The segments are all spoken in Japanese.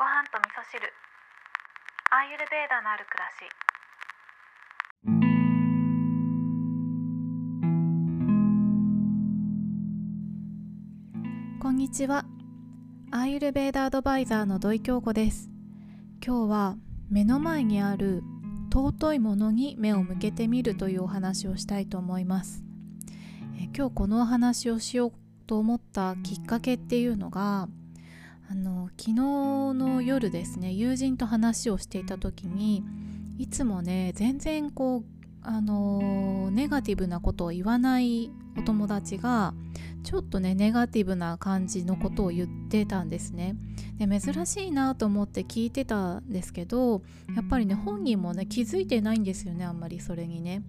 ご飯と味噌汁。アーユルベーダのある暮らし。こんにちは。アーユルベーダアドバイザーの土井京子です。今日は目の前にある尊いものに目を向けてみるというお話をしたいと思います。え今日このお話をしようと思ったきっかけっていうのが昨日の夜ですね友人と話をしていた時にいつもね全然こうあのネガティブなことを言わないお友達がちょっとねネガティブな感じのことを言ってたんですね。で珍しいなと思って聞いてたんですけどやっぱりね本人もね気づいてないんですよねあんまりそれにね。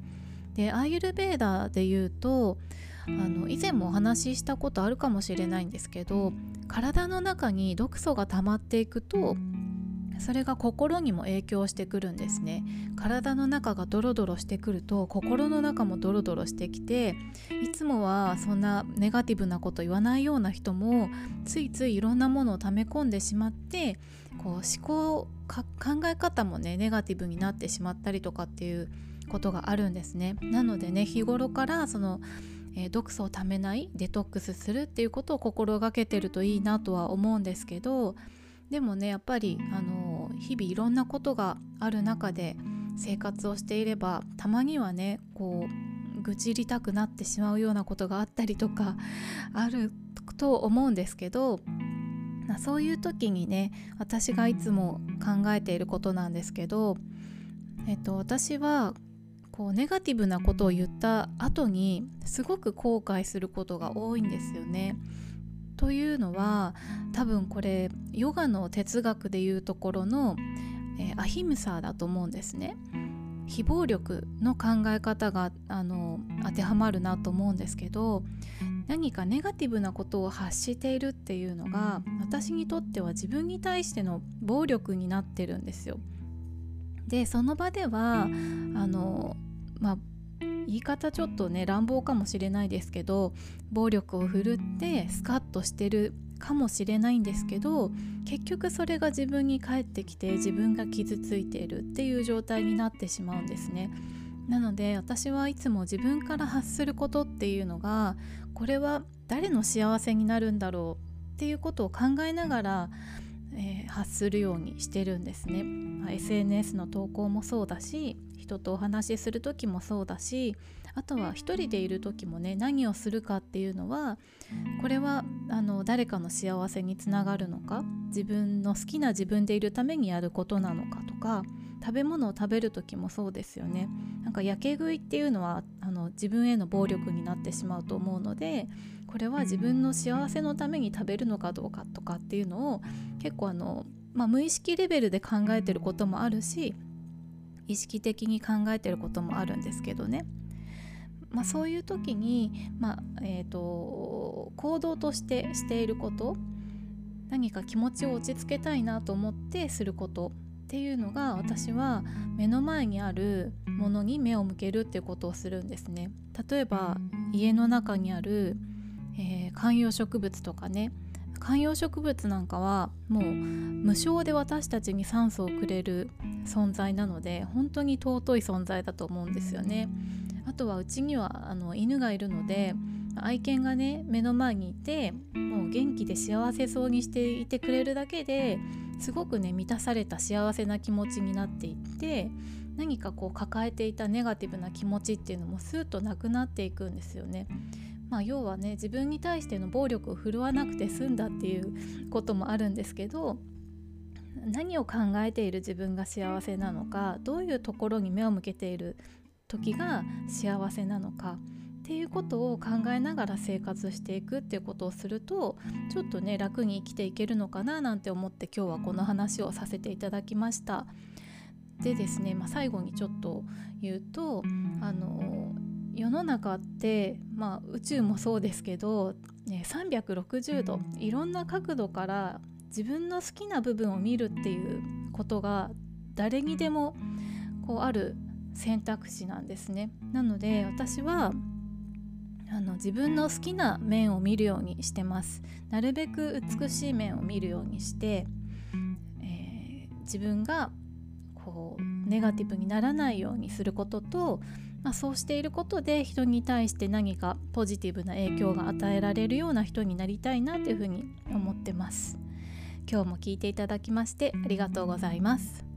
でアーユルベーダで言うとあの以前もお話ししたことあるかもしれないんですけど体の中に毒素が溜まっていくとそれが心にも影響してくるんですね。体の中がドロドロしてくると心の中もドロドロしてきていつもはそんなネガティブなこと言わないような人もついついいろんなものを溜め込んでしまってこう思考考え方もねネガティブになってしまったりとかっていうことがあるんですね。なのでね日頃からそのえー、毒素をためないデトックスするっていうことを心がけてるといいなとは思うんですけどでもねやっぱりあの日々いろんなことがある中で生活をしていればたまにはねこう愚痴りたくなってしまうようなことがあったりとか あると思うんですけどそういう時にね私がいつも考えていることなんですけど、えっと、私はこうネガティブなことを言った後にすごく後悔することが多いんですよね。というのは多分これヨガの哲学でいうところの、えー、アヒムサーだと思うんですね。非暴力の考え方があの当てはまるなと思うんですけど何かネガティブなことを発しているっていうのが私にとっては自分に対しての暴力になってるんですよ。でその場ではあのまあ言い方ちょっとね乱暴かもしれないですけど暴力を振るってスカッとしてるかもしれないんですけど結局それが自分に返ってきて自分が傷ついているっていう状態になってしまうんですね。なので私はいつも自分から発することっていうのがこれは誰の幸せになるんだろうっていうことを考えながら、えー、発するようにしてるんですね。SNS の投稿もそうだし人とお話しする時もそうだしあとは一人でいる時もね何をするかっていうのはこれはあの誰かの幸せにつながるのか自分の好きな自分でいるためにやることなのかとか食べ物を食べる時もそうですよね。なんかやけ食いっていうのはあの自分への暴力になってしまうと思うのでこれは自分の幸せのために食べるのかどうかとかっていうのを結構あの、まあ、無意識レベルで考えてることもあるし意識的に考えてることもあるんですけどね。まあ、そういう時に、まあえーと、行動としてしていること何か気持ちを落ち着けたいなと思ってすることっていうのが私は目の前にあるものに目を向けるっていうことをするんですね。例えば家の中にある、えー、観葉植物とかね観葉植物なんかはもう無償で私たちに酸素をくれる存在なので本当に尊い存在だと思うんですよね。あとはうちにはあの犬がいるので愛犬がね目の前にいてもう元気で幸せそうにしていてくれるだけですごくね満たされた幸せな気持ちになっていって何かこう抱えていたネガティブな気持ちっていうのもスーッとなくなっていくんですよね。まあ、要はね自分に対しての暴力を振るわなくて済んだっていうこともあるんですけど何を考えている自分が幸せなのかどういうところに目を向けている時が幸せなのかっていうことを考えながら生活していくっていうことをするとちょっとね楽に生きていけるのかななんて思って今日はこの話をさせていただきました。でですね、まあ、最後にちょっと言うとあの世の中って、まあ、宇宙もそうですけど、ね、360度いろんな角度から自分の好きな部分を見るっていうことが誰にでもこうある選択肢なんですね。なので私はあの自分の好きな面を見るようにしてます。なるべく美しい面を見るようにして、え自分がこうネガティブにならないようにすることと、まあ、そうしていることで人に対して何かポジティブな影響が与えられるような人になりたいなというふうに思ってます。今日も聞いていただきましてありがとうございます。